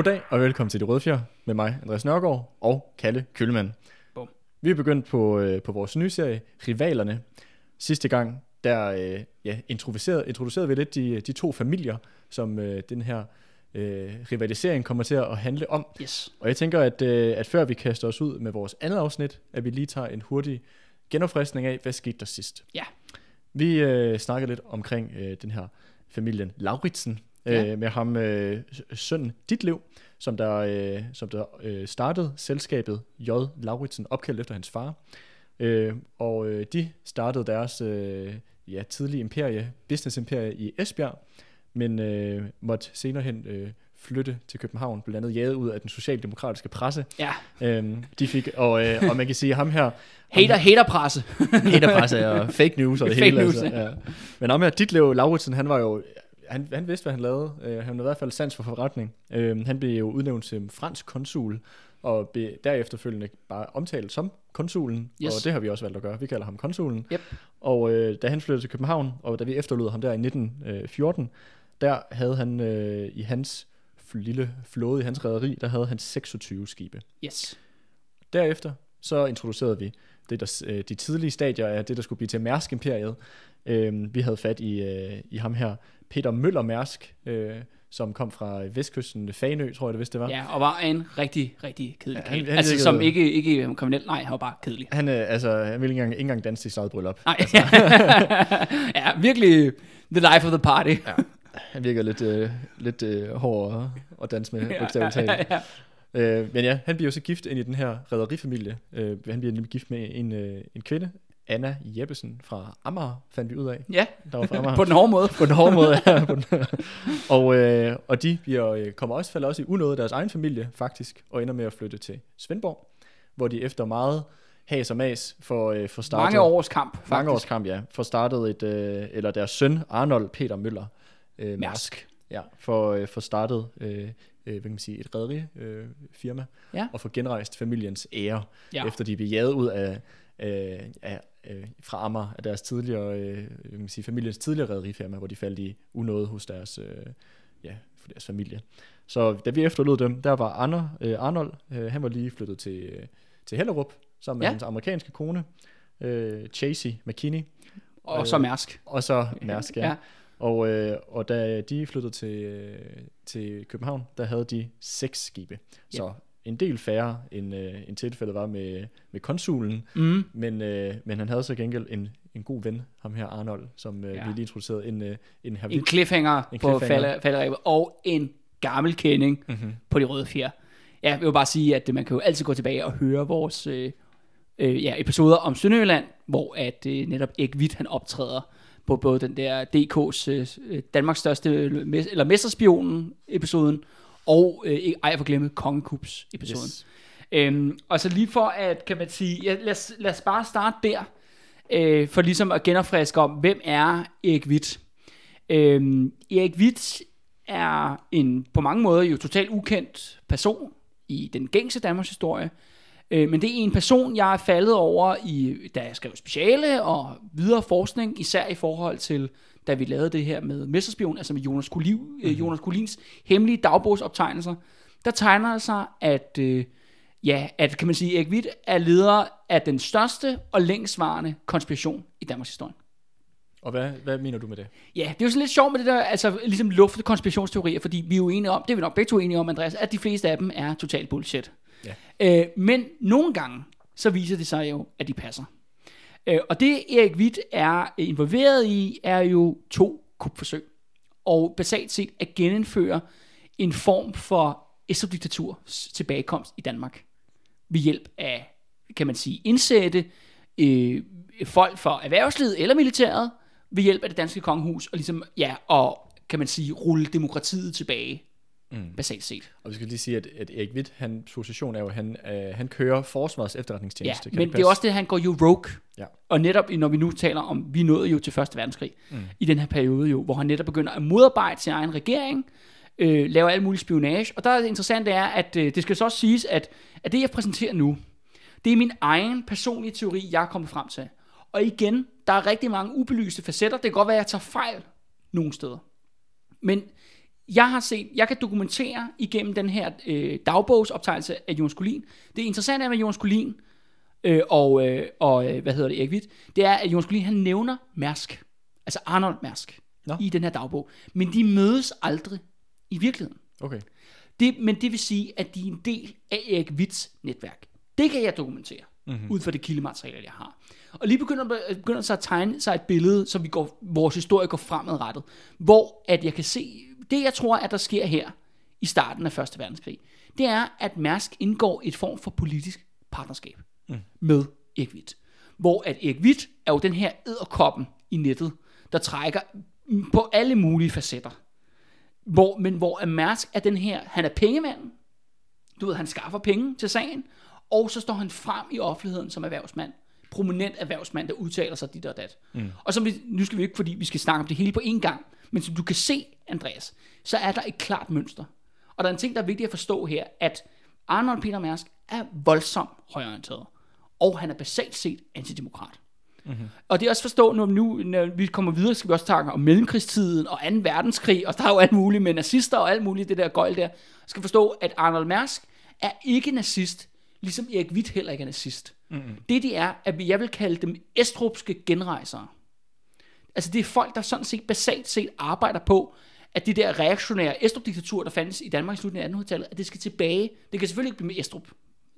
Goddag og velkommen til De Røde Fjer med mig, Andreas Nørgaard og Kalle Køllemann. Bum. Vi er begyndt på, øh, på vores nye serie, Rivalerne. Sidste gang, der øh, ja, introducerede, introducerede vi lidt de, de to familier, som øh, den her øh, rivalisering kommer til at handle om. Yes. Og jeg tænker, at, øh, at før vi kaster os ud med vores andet afsnit, at vi lige tager en hurtig genopfriskning af, hvad skete der sidst. Ja. Vi øh, snakkede lidt omkring øh, den her familien Lauritsen, øh, Ja. med ham øh, sønnen Ditlev, som der, øh, som der øh, startede selskabet J. Lauritsen, opkaldt efter hans far. Øh, og øh, de startede deres øh, ja, tidlige imperie, business imperie i Esbjerg, men øh, måtte senere hen øh, flytte til København, blandt andet jaget ud af den socialdemokratiske presse. Ja. Øhm, de fik, og, øh, og man kan sige, ham her, Hater, haterpresse. haterpresse og fake news og det Fake hele. news, altså, ja. Men om her, Ditlev Lauritsen, han var jo, han, han vidste, hvad han lavede. Uh, han havde i hvert fald sans for forretning. Uh, han blev jo udnævnt til fransk konsul, og blev derefterfølgende bare omtalt som konsulen, Yes. og det har vi også valgt at gøre. Vi kalder ham konsulen. Yep. Og uh, da han flyttede til København, og da vi efterlod ham der i 1914, der havde han uh, i hans lille flåde, i hans rederi, der havde han 26 skibe. Yes. Derefter så introducerede vi det der, øh, de tidlige stadier af det, der skulle blive til Mærsk-imperiet. Øh, vi havde fat i, øh, i ham her, Peter Møller Mærsk, øh, som kom fra vestkysten, Fanø, tror jeg det vist det var. Ja, og var en rigtig, rigtig kedelig Ja, han- ja, han Altså, som ikke, ikke kriminel. Nej, han var bare kedelig. Han, øh, altså, han ville ikke engang, ikke engang danse til sit eget bryllup. Nej. ja, virkelig the life of the party. Ja. Han virker lidt, øh, lidt øh, hård at, danse med, bogstaveligt talt. ja, ja. Øh, men ja, han bliver jo så gift ind i den her rædderifamilie. Øh, han bliver nemlig gift med en, øh, en kvinde, Anna Jeppesen fra Amager, fandt vi ud af. ja. Der var fra Amager. på den hårde måde. på den hårde måde. Ja, den, og, øh, og de bliver, øh, kommer også, falder også i unåde af deres egen familie, faktisk, og ender med at flytte til Svendborg, hvor de efter meget has og mas får, øh, får startet... Mange års kamp, faktisk. mange års kamp, ja. Får startet et, øh, eller deres søn, Arnold Peter Møller øh, Mærsk, ja, for, øh, får startet øh, øh, hvad kan man sige, et rederi øh, firma, Ja. og får genrejst familiens ære, Ja. efter de blev jaget ud af, øh, af øh, fra Amager, af deres tidligere, øh, hvad kan sige, familiens tidligere rederifirma, hvor de faldt i unåde hos deres, øh, ja, for deres familie. Så da vi efterlod dem, der var Arne, øh, Arnold, øh, han var lige flyttet til, øh, til Hellerup, sammen med Ja. hans amerikanske kone, øh, Chasey McKinney, Og så Mærsk. og så Mærsk, ja. Ja. ja. Og, øh, og da de flyttede til, øh, til København, der havde de seks skibe. Så en del færre, end, øh, end tilfældet var med, med konsulen. Mm. Men, øh, men han havde så gengæld en, en god ven, ham her Arnold, som øh, Ja. vi lige introducerede. En, øh, en, herr En cliffhanger En på falderæbet, og en gammel kending mm-hmm. på de røde fjer. Ja, jeg vil bare sige, at man kan jo altid gå tilbage og høre vores øh, øh, ja, episoder om Sønderjylland, hvor at øh, netop Erik Witt, han optræder på både den der DK's øh, Danmarks største, eller Mesterspionen episoden, og øh, ej, jeg får glemme Kongekups episoden. Yes. Øhm, og så lige for at, kan man sige, ja, lad, os, lad os bare starte der, øh, for ligesom at genopfriske om, hvem er Erik Witt? Øhm, Erik Witt er en på mange måder jo totalt ukendt person i den gængse Danmarks historie, øh, men det er en person, jeg er faldet over, i, da jeg skrev speciale og videre forskning, især i forhold til, da vi lavede det her med Messerspion, altså med Jonas, Kuliv, mm-hmm. øh, Jonas Kulins hemmelige dagbogsoptegnelser, der tegner det sig, at, øh, ja, at kan man sige, Erik Witt er leder af den største og længstvarende konspiration i Danmarks historie. Og hvad, hvad mener du med det? Ja, det er jo sådan lidt sjovt med det der, altså ligesom lufte konspirationsteorier, fordi vi er jo enige om, det er vi nok begge to enige om, Andreas, at de fleste af dem er totalt bullshit. Ja. Øh, men nogle gange, så viser det sig jo, at de passer. Øh, og det Erik Witt er øh, involveret i, er jo to kupforsøg. Og basalt set at genindføre en form for Esso-diktaturs tilbagekomst i Danmark. Ved hjælp af, kan man sige, indsætte øh, folk fra erhvervslivet eller militæret, ved hjælp af det danske kongehus, og ligesom, ja, og kan man sige, rulle demokratiet tilbage mm. basalt set. Og vi skal lige sige, at, at Erik Witt, hans position er jo, at han, øh, han kører forsvarets efterretningstjeneste. Ja, Kan men det det er også det, han går jo rogue. Ja. Og netop når vi nu taler om, vi nåede jo til Første Verdenskrig mm. i den her periode jo, hvor han netop begynder at modarbejde sin egen regering, øh, laver alt muligt spionage. Og der er det interessante er, at øh, det skal så også siges, at, at det jeg præsenterer nu, det er min egen personlige teori, jeg er kommet frem til. Og igen, der er rigtig mange ubelyste facetter. Det kan godt være, at jeg tager fejl nogle steder. Men jeg har set, jeg kan dokumentere igennem den her øh, dagbogsoptagelse af Jonas Collin. Det interessante er med Jonas Collin øh, og, øh, og øh, hvad hedder det, Erik Witt, det er, at Jonas Collin, han nævner Mærsk. Altså Arnold Mærsk Nå. i den her dagbog. Men de mødes aldrig i virkeligheden. Okay. Det, men det vil sige, at de er en del af Erik Witts netværk. Det kan jeg dokumentere, mm-hmm. ud fra det kildemateriale, jeg har. Og lige begynder, begynder så at tegne sig et billede, så vi går, vores historie går fremadrettet, hvor at jeg kan se, det jeg tror, at der sker her i starten af Første Verdenskrig, det er, at Mærsk indgår et form for politisk partnerskab mm. med Erik Witt. Hvor at Erik Witt er jo den her æderkoppen i nettet, der trækker på alle mulige facetter. Hvor, men hvor at Mærsk er den her, han er pengemanden, du ved, han skaffer penge til sagen, og så står han frem i offentligheden som erhvervsmand. Prominent erhvervsmand, der udtaler sig dit og dat. Mm. Og som vi, nu skal vi ikke, fordi vi skal snakke om det hele på én gang, men som du kan se, Andreas, så er der et klart mønster. Og der er en ting, der er vigtigt at forstå her, at Arnold Peter Mærsk er voldsomt højorienteret. Og han er basalt set antidemokrat. Mm-hmm. Og det er også forstå, når, nu, når vi kommer videre, skal vi også snakke om mellemkrigstiden og 2. verdenskrig, og der er jo alt muligt med nazister og alt muligt, det der gøjl der. skal forstå, at Arnold Mærsk er ikke nazist, ligesom Erik Witt heller ikke er nazist. Mm-hmm. Det de er, at jeg vil kalde dem estrupske genrejsere. Altså det er folk, der sådan set basalt set arbejder på, at det der reaktionære Estrup-diktatur, der fandtes i Danmark i slutningen af 1800-tallet, at det skal tilbage. Det kan selvfølgelig ikke blive med Estrup.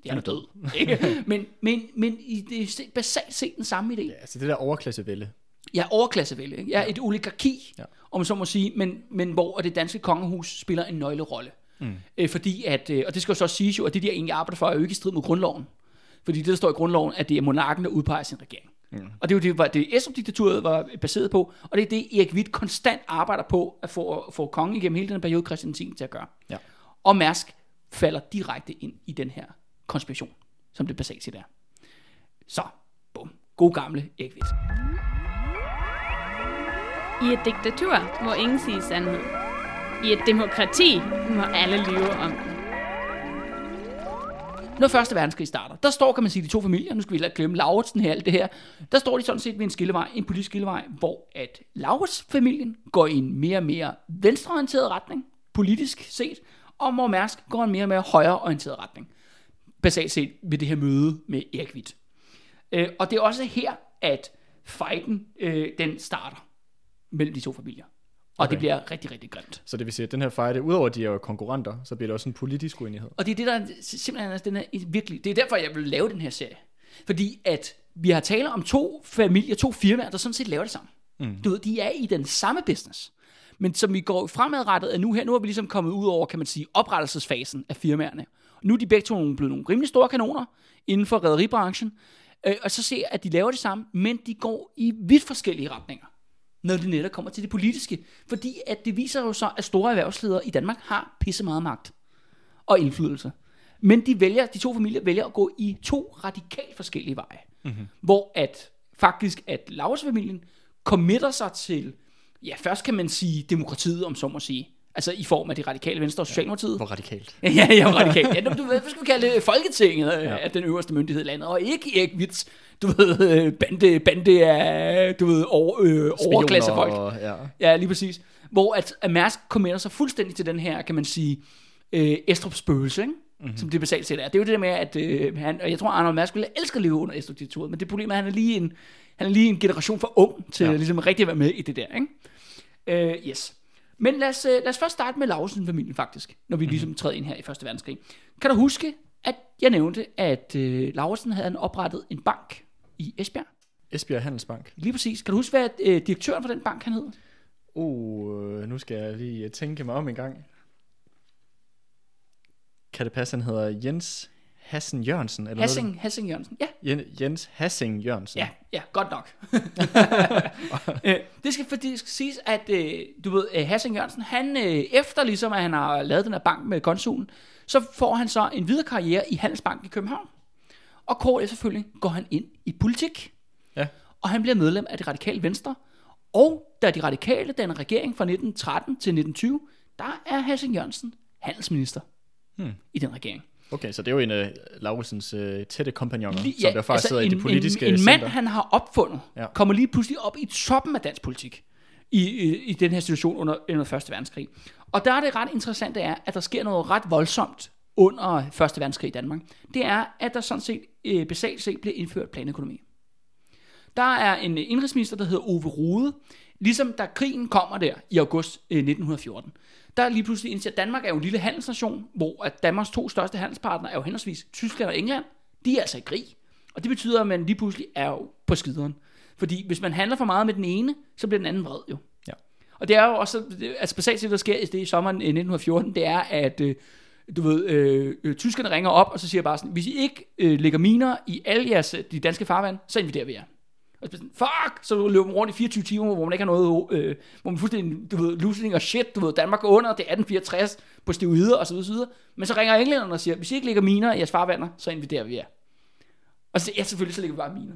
Det er død. Men, men, men i det er basalt set den samme idé. Ja, altså det der overklassevælde. Ja, overklassevælde. Ikke? Ja, et oligarki, ja. om man så må sige, men, men hvor det danske kongehus spiller en nøglerolle. Mm. Øh, fordi at, øh, og det skal jo så siges jo, at det de egentlig arbejder for, er jo ikke i strid med grundloven. Fordi det, der står i grundloven, at det er monarken, der udpeger sin regering. Mm. Og det er jo det, det Estrup-diktaturet var baseret på, og det er det, Erik Witt konstant arbejder på at få, få kongen igennem hele den periode, Christian 10 til at gøre. Ja. Og Mærsk falder direkte ind i den her konspiration, som det basalt set er. Så, bum. God gamle Erik Witt. I et diktatur må ingen sige sandhed. I et demokrati må alle lyve om den. Når Første Verdenskrig starter, der står, kan man sige, de to familier, nu skal vi lade glemme Lauritsen her, alt det her, der står de sådan set ved en skillevej, en politisk skillevej, hvor at Laurits familien går i en mere og mere venstreorienteret retning, politisk set, og hvor Mærsk går i en mere og mere højreorienteret retning. Basalt set ved det her møde med Erik Witt. Øh, og det er også her, at fighten, øh, den starter mellem de to familier. Og okay. det bliver rigtig, rigtig grimt. Så det vil sige, at den her fight, udover at de er jo konkurrenter, så bliver det også en politisk uenighed. Og det er det, der er simpelthen er den er virkelig... Det er derfor, jeg vil lave den her serie. Fordi at vi har tale om to familier, to firmaer, der sådan set laver det sammen. Mm. Du ved, de er i den samme business. Men som vi går fremadrettet, er nu her, nu er vi ligesom kommet ud over, kan man sige, oprettelsesfasen af firmaerne. Nu er de begge to blevet nogle rimelig store kanoner inden for rædderibranchen. Øh, og så ser jeg, at de laver det samme, men de går i vidt forskellige retninger når det netop kommer til det politiske. Fordi at det viser jo så, at store erhvervsledere i Danmark har pisse meget magt og indflydelse. Men de vælger, de to familier vælger at gå i to radikalt forskellige veje. Mm-hmm. Hvor at faktisk, at Laurs-familien committer sig til, ja, først kan man sige demokratiet, om så må sige. Altså i form af det radikale venstre og Socialdemokratiet. Ja, hvor radikalt. ja, ja, hvor radikalt. Ja, du, hvad skal vi kalde? Folketinget ja. af den øverste myndighed i landet, og ikke Erik Witz, du ved, bande, bande af, du ved, over, øh, overklassefolk. Og, ja. ja, lige præcis. Hvor at, at Mærsk kommenterer sig fuldstændig til den her, kan man sige, øh, Estrup spøgelse, ikke? Mm-hmm. som det basalt set er. Det er jo det der med, at øh, han, og jeg tror, Arnold Mærsk ville elske at leve under Estrup diktaturet, men det problem er, at han er lige en, han er lige en generation for ung til ja. ligesom rigtig at være med i det der. Ikke? Øh, yes. Men lad os, lad os først starte med Lausen-familien faktisk, når vi ligesom træder ind her i Første Verdenskrig. Kan du huske, at jeg nævnte, at øh, Lausen havde oprettet en bank i Esbjerg? Esbjerg Handelsbank. Lige præcis. Kan du huske, hvad øh, direktøren for den bank han hed? Uh, nu skal jeg lige tænke mig om en gang. Kan det passe, han hedder Jens Hassen Jørgensen? Eller Hassing, Hassing Jørgensen. Ja, Noget? Jen- Jens Hassing Jørgensen. ja, ja, godt nok. Øh, det skal fordi det skal siges, at øh, du ved, øh, Hassing Jørgensen, han øh, efter ligesom, at han har lavet den her bank med konsulen, så får han så en videre karriere i Handelsbanken i København. Og kort efter selvfølgelig går han ind i politik. Ja. Og han bliver medlem af det radikale venstre. Og da de radikale danner regering fra 1913 til 1920, der er Hassing Jørgensen handelsminister Hmm. i den regering. Okay, så det er jo en af Lauritsens uh, tætte kompagnoner, Lige- som der faktisk sidder i det politiske en, en center. mand, han har opfundet, Ja. ja. kommer lige pludselig op i toppen af dansk politik i, i, i den her situation under, under 1. verdenskrig. Og der er det ret interessante er, at der sker noget ret voldsomt under 1. verdenskrig i Danmark. Det er, at der sådan set øh, basalt set bliver indført planøkonomi. Der er en øh, indrigsminister, der hedder Ove Rode. Ligesom da krigen kommer der i august øh, 1914, der er lige pludselig indser, at Danmark er jo en lille handelsnation, hvor at Danmarks to største handelspartnere er jo henholdsvis Tyskland og England. De er altså i krig. Og det betyder, at man lige pludselig er jo på skideren. Fordi hvis man handler for meget med den ene, så bliver den anden vred jo. Ja. Og det er jo også, altså basalt set, der sker i det i sommeren øh, 1914, det er, at øh, du ved, øh, øh, tyskerne ringer op, og så siger bare sådan, hvis I ikke øh, lægger miner i alle jeres, øh, de danske farvand, så inviterer vi jer. Og så sådan, fuck, så løber man rundt i 24 timer, hvor man ikke har noget, øh, hvor man fuldstændig, du ved, losing og shit, du ved, Danmark går under, det er 1864 på steroider og så videre, så videre. Men så ringer englænderne og siger, hvis I ikke lægger miner i jeres farvander, så inviterer vi jer. Og så, ja, selvfølgelig, så lægger vi bare miner.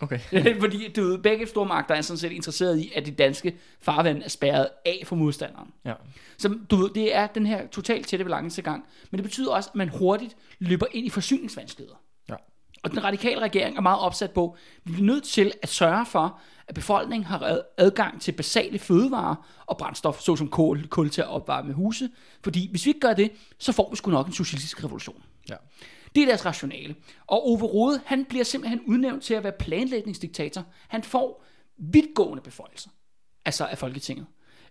Okay. Fordi du ved, begge stormagter er sådan set interesseret i, at de danske farvand er spærret af for modstanderen. Ja. Så du ved, det er den her totalt tætte balancegang. Men det betyder også, at man hurtigt løber ind i forsyningsvanskeligheder. Ja. Og den radikale regering er meget opsat på, at vi bliver nødt til at sørge for, at befolkningen har ad- adgang til basale fødevarer og brændstof, såsom kål, kul til at opvarme huse. Fordi hvis vi ikke gør det, så får vi sgu nok en socialistisk revolution. Ja. Det er deres rationale. Og Ove Rode, han bliver simpelthen udnævnt til at være planlægningsdiktator. Han får vidtgående beføjelser, altså af Folketinget.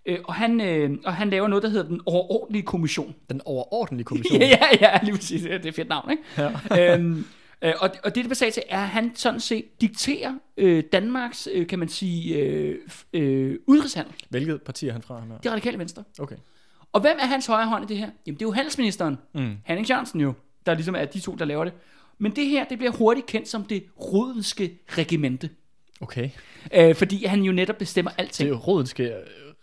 Øh, og, han, øh, og han laver noget, der hedder den overordentlige kommission. Den overordentlige kommission. ja, ja, ja, lige præcis. Det er et fedt navn, ikke? Ja. øhm, øh, og, og det, det basalt til, er, at han sådan set dikterer øh, Danmarks, øh, kan man sige, øh, øh, udenrigshandel. Hvilket parti er han fra? Han er? Det radikale venstre. Okay. Og hvem er hans højre hånd i det her? Jamen, det er jo handelsministeren, Mm. Henning Jørgensen jo, der ligesom er de to, der laver det. Men det her, det bliver hurtigt kendt som det rodenske regimente. Okay. Øh, fordi han jo netop bestemmer Det alting. er jo Rodenske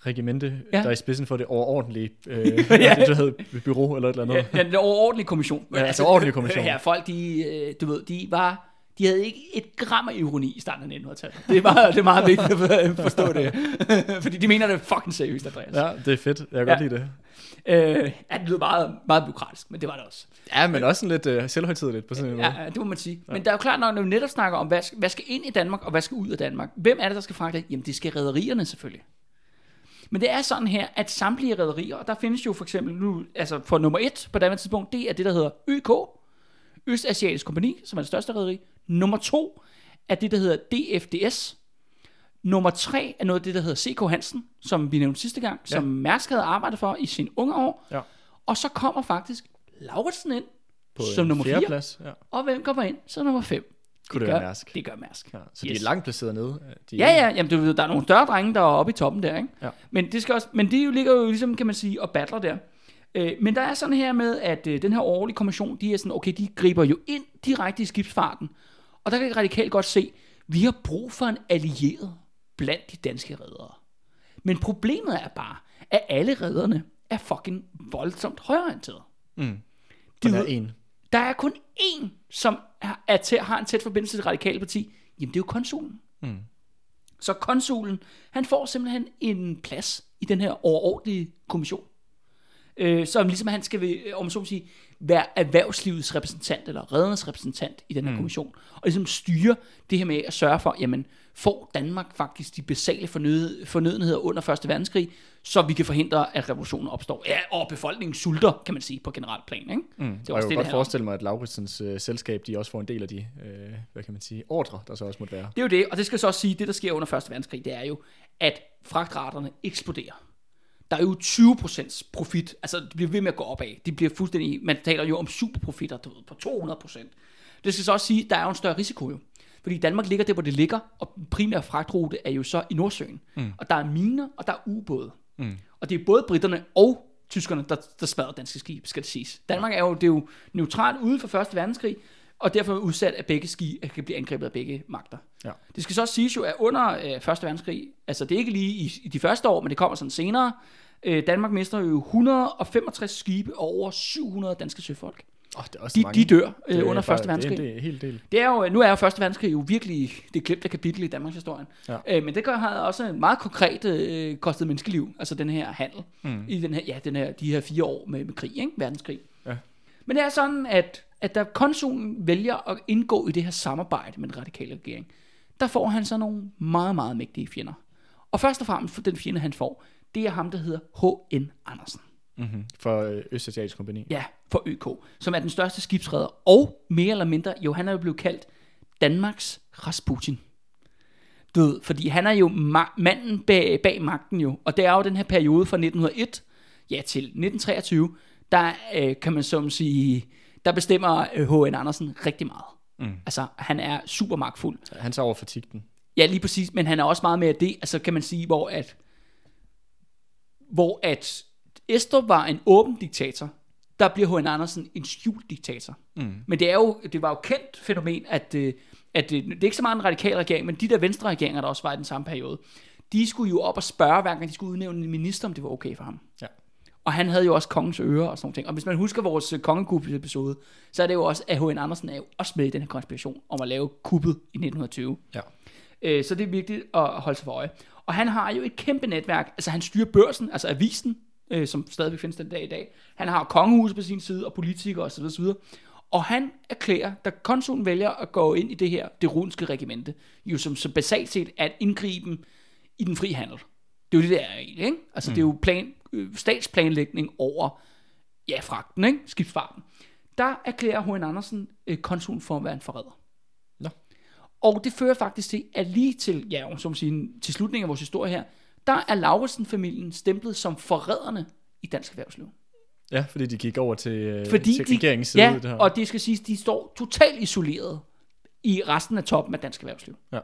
regimente, Ja. der er i spidsen for det overordentlige øh, ja. det, der hedder bureau eller et eller andet. Ja, den overordentlige kommission. Ja, altså overordentlige kommission. Ja, folk, de, øh, du ved, de var... De havde ikke et gram af ironi i starten af 1900-tallet. Det er meget, det er meget vigtigt at forstå det. Fordi de mener det fucking seriøst, Andreas. Ja, det er fedt. Jeg kan Ja. godt lide det. Øh, ja, det lyder meget, meget byråkratisk, men det var det også. Ja, men også sådan lidt øh, selvhøjtideligt på sådan en måde. Ja, ja, det må man sige. Men der er jo klart, når vi netop snakker om, hvad, skal- hvad skal ind i Danmark, og hvad skal ud af Danmark. Hvem er det, der skal fragte? Jamen, det skal rædderierne selvfølgelig. Men det er sådan her, at samtlige rædderier, og der findes jo for eksempel nu, altså for nummer et på daværende tidspunkt, det er det, der hedder ØK, Østasiatisk Kompani, som er det største rædderi. Nummer to er det, der hedder DFDS. Nummer tre er noget af det, der hedder CK Hansen, som vi nævnte sidste gang, som Mærsk havde arbejdet for i sine unge år. Ja. Og så kommer faktisk Lauritsen ind På som nummer fjerde 4. plads. Ja. Og hvem kommer ind? Så nummer 5. Kunne det gør, være Mærsk? Det gør Mærsk. Ja, så Yes. de er langt placeret nede. De Ja, ja, jamen, du ved, der er nogle større drenge, der er oppe i toppen der, ikke? Ja. Men, det skal også, men de jo ligger jo ligesom, kan man sige, og battler der. Øh, men der er sådan her med, at øh, den her årlige kommission, de er sådan, okay, de griber jo ind direkte i skibsfarten. Og der kan jeg radikalt godt se, vi har brug for en allieret blandt de danske redere. Men problemet er bare, at alle redderne er fucking voldsomt højorienterede. Mm. De der er en. Der er kun én, som er, er til, har en tæt forbindelse til det radikale parti. Jamen, det er jo konsulen. Mm. Så konsulen, han får simpelthen en plads i den her overordentlige kommission. Øh, som ligesom han skal, øh, om så må sige, være erhvervslivets repræsentant, eller reddernes repræsentant i den her mm. kommission. Og ligesom styre det her med at sørge for, jamen, får Danmark faktisk de basale fornød, fornødenheder under 1. verdenskrig, så vi kan forhindre, at revolutionen opstår. Ja, og befolkningen sulter, kan man sige, på generelt plan. Ikke? Mm. Det er Og også jeg kunne det, det godt forestille mig, at Lauritsens øh, selskab, de også får en del af de, øh, hvad kan man sige, ordre, der så også måtte være. Det er jo det, og det skal så også sige, det der sker under 1. verdenskrig, det er jo, at fragtraterne eksploderer. Der er jo 20% profit, altså det bliver ved med at gå opad. Det bliver fuldstændig, man taler jo om superprofitter du ved, på 200%. Det skal så også sige, at der er jo en større risiko jo. Fordi Danmark ligger der, hvor det ligger, og den primære fragtrute er jo så i Nordsøen. Mm. Og der er miner, og der er ubåde. Mm. Og det er både britterne og tyskerne, der, der smadrede danske skib, skal det siges. Danmark er jo, det er jo neutralt ude for Første Verdenskrig, og derfor er udsat af begge skib, at kan blive angrebet af begge magter. Ja. Det skal så også siges jo, at under øh, Første Verdenskrig, altså det er ikke lige i, i de første år, men det kommer sådan senere, øh, Danmark mister jo 165 skibe og over 700 danske søfolk. Oh, det er også De, mange. de dør øh, under bare- Første Verdenskrig. Det er, helt del. Det er jo, nu er jo Første Verdenskrig jo virkelig det glemte kapitel i Danmarks historie. Ja. Øh, men det gør har også en meget konkret øh, kostet menneskeliv, altså den her handel, mm. i den her, ja, den her, de her fire år med, med krig, ikke? verdenskrig. Ja. Men det er sådan, at, at da konsulen vælger at indgå i det her samarbejde med den radikale regering, der får han så nogle meget, meget mægtige fjender. Og først og fremmest for den fjende, han får, det er ham, der hedder H.N. Andersen. Mm-hmm. For øh, Østasiatisk Kompani. Ja, for ØK, som er den største skibsredder, og mere eller mindre, jo, han er jo blevet kaldt Danmarks Rasputin. Du ved, fordi han er jo ma- manden bag, bag magten jo, og det er jo den her periode fra 1901 ja, til 1923, der øh, kan man som sige, der bestemmer øh, H.N. Andersen rigtig meget. Mm. Altså, han er super magtfuld. Han tager over for tigten. Ja, lige præcis, men han er også meget mere det, altså kan man sige, hvor at, hvor at Estrup var en åben diktator, der bliver H.N. Andersen en skjult diktator. Mm. Men det, er jo, det var jo kendt fænomen, at, øh, at øh, det er ikke så meget en radikal regering, men de der venstre regeringer, der også var i den samme periode, de skulle jo op og spørge, hver gang de skulle udnævne en minister, om det var okay for ham. Ja. Og han havde jo også kongens ører og sådan nogle ting. Og hvis man husker vores kongekuppes episode, så er det jo også, at H.N. Andersen er jo også med i den her konspiration om at lave kuppet i 1920. Ja. Øh, så det er vigtigt at holde sig for øje. Og han har jo et kæmpe netværk. Altså han styrer børsen, altså avisen, øh, som stadigvæk findes den dag i dag. Han har kongehuset på sin side, og politikere osv. osv. Og han erklærer, da konsulen vælger at gå ind i det her, det runske regimente, jo som, som basalt set er at indgriben i den fri handel. Det er jo det, der er egentlig, ikke? Altså mm. det er jo plan, øh, statsplanlægning over, ja, fragten, ikke? Skibsfarten. Der erklærer H.N. Andersen øh, konsulen for at være en forræder. Nå. Og det fører faktisk til, at lige til, ja, som sige, til slutningen af vores historie her, der er Lauritsen-familien stemplet som forræderne i dansk erhvervsliv. Ja, fordi de gik over til, øh, Fordi til de, regeringens side. ja, det her. og det skal siges, de står totalt isoleret i resten af toppen af dansk erhvervsliv. Ja.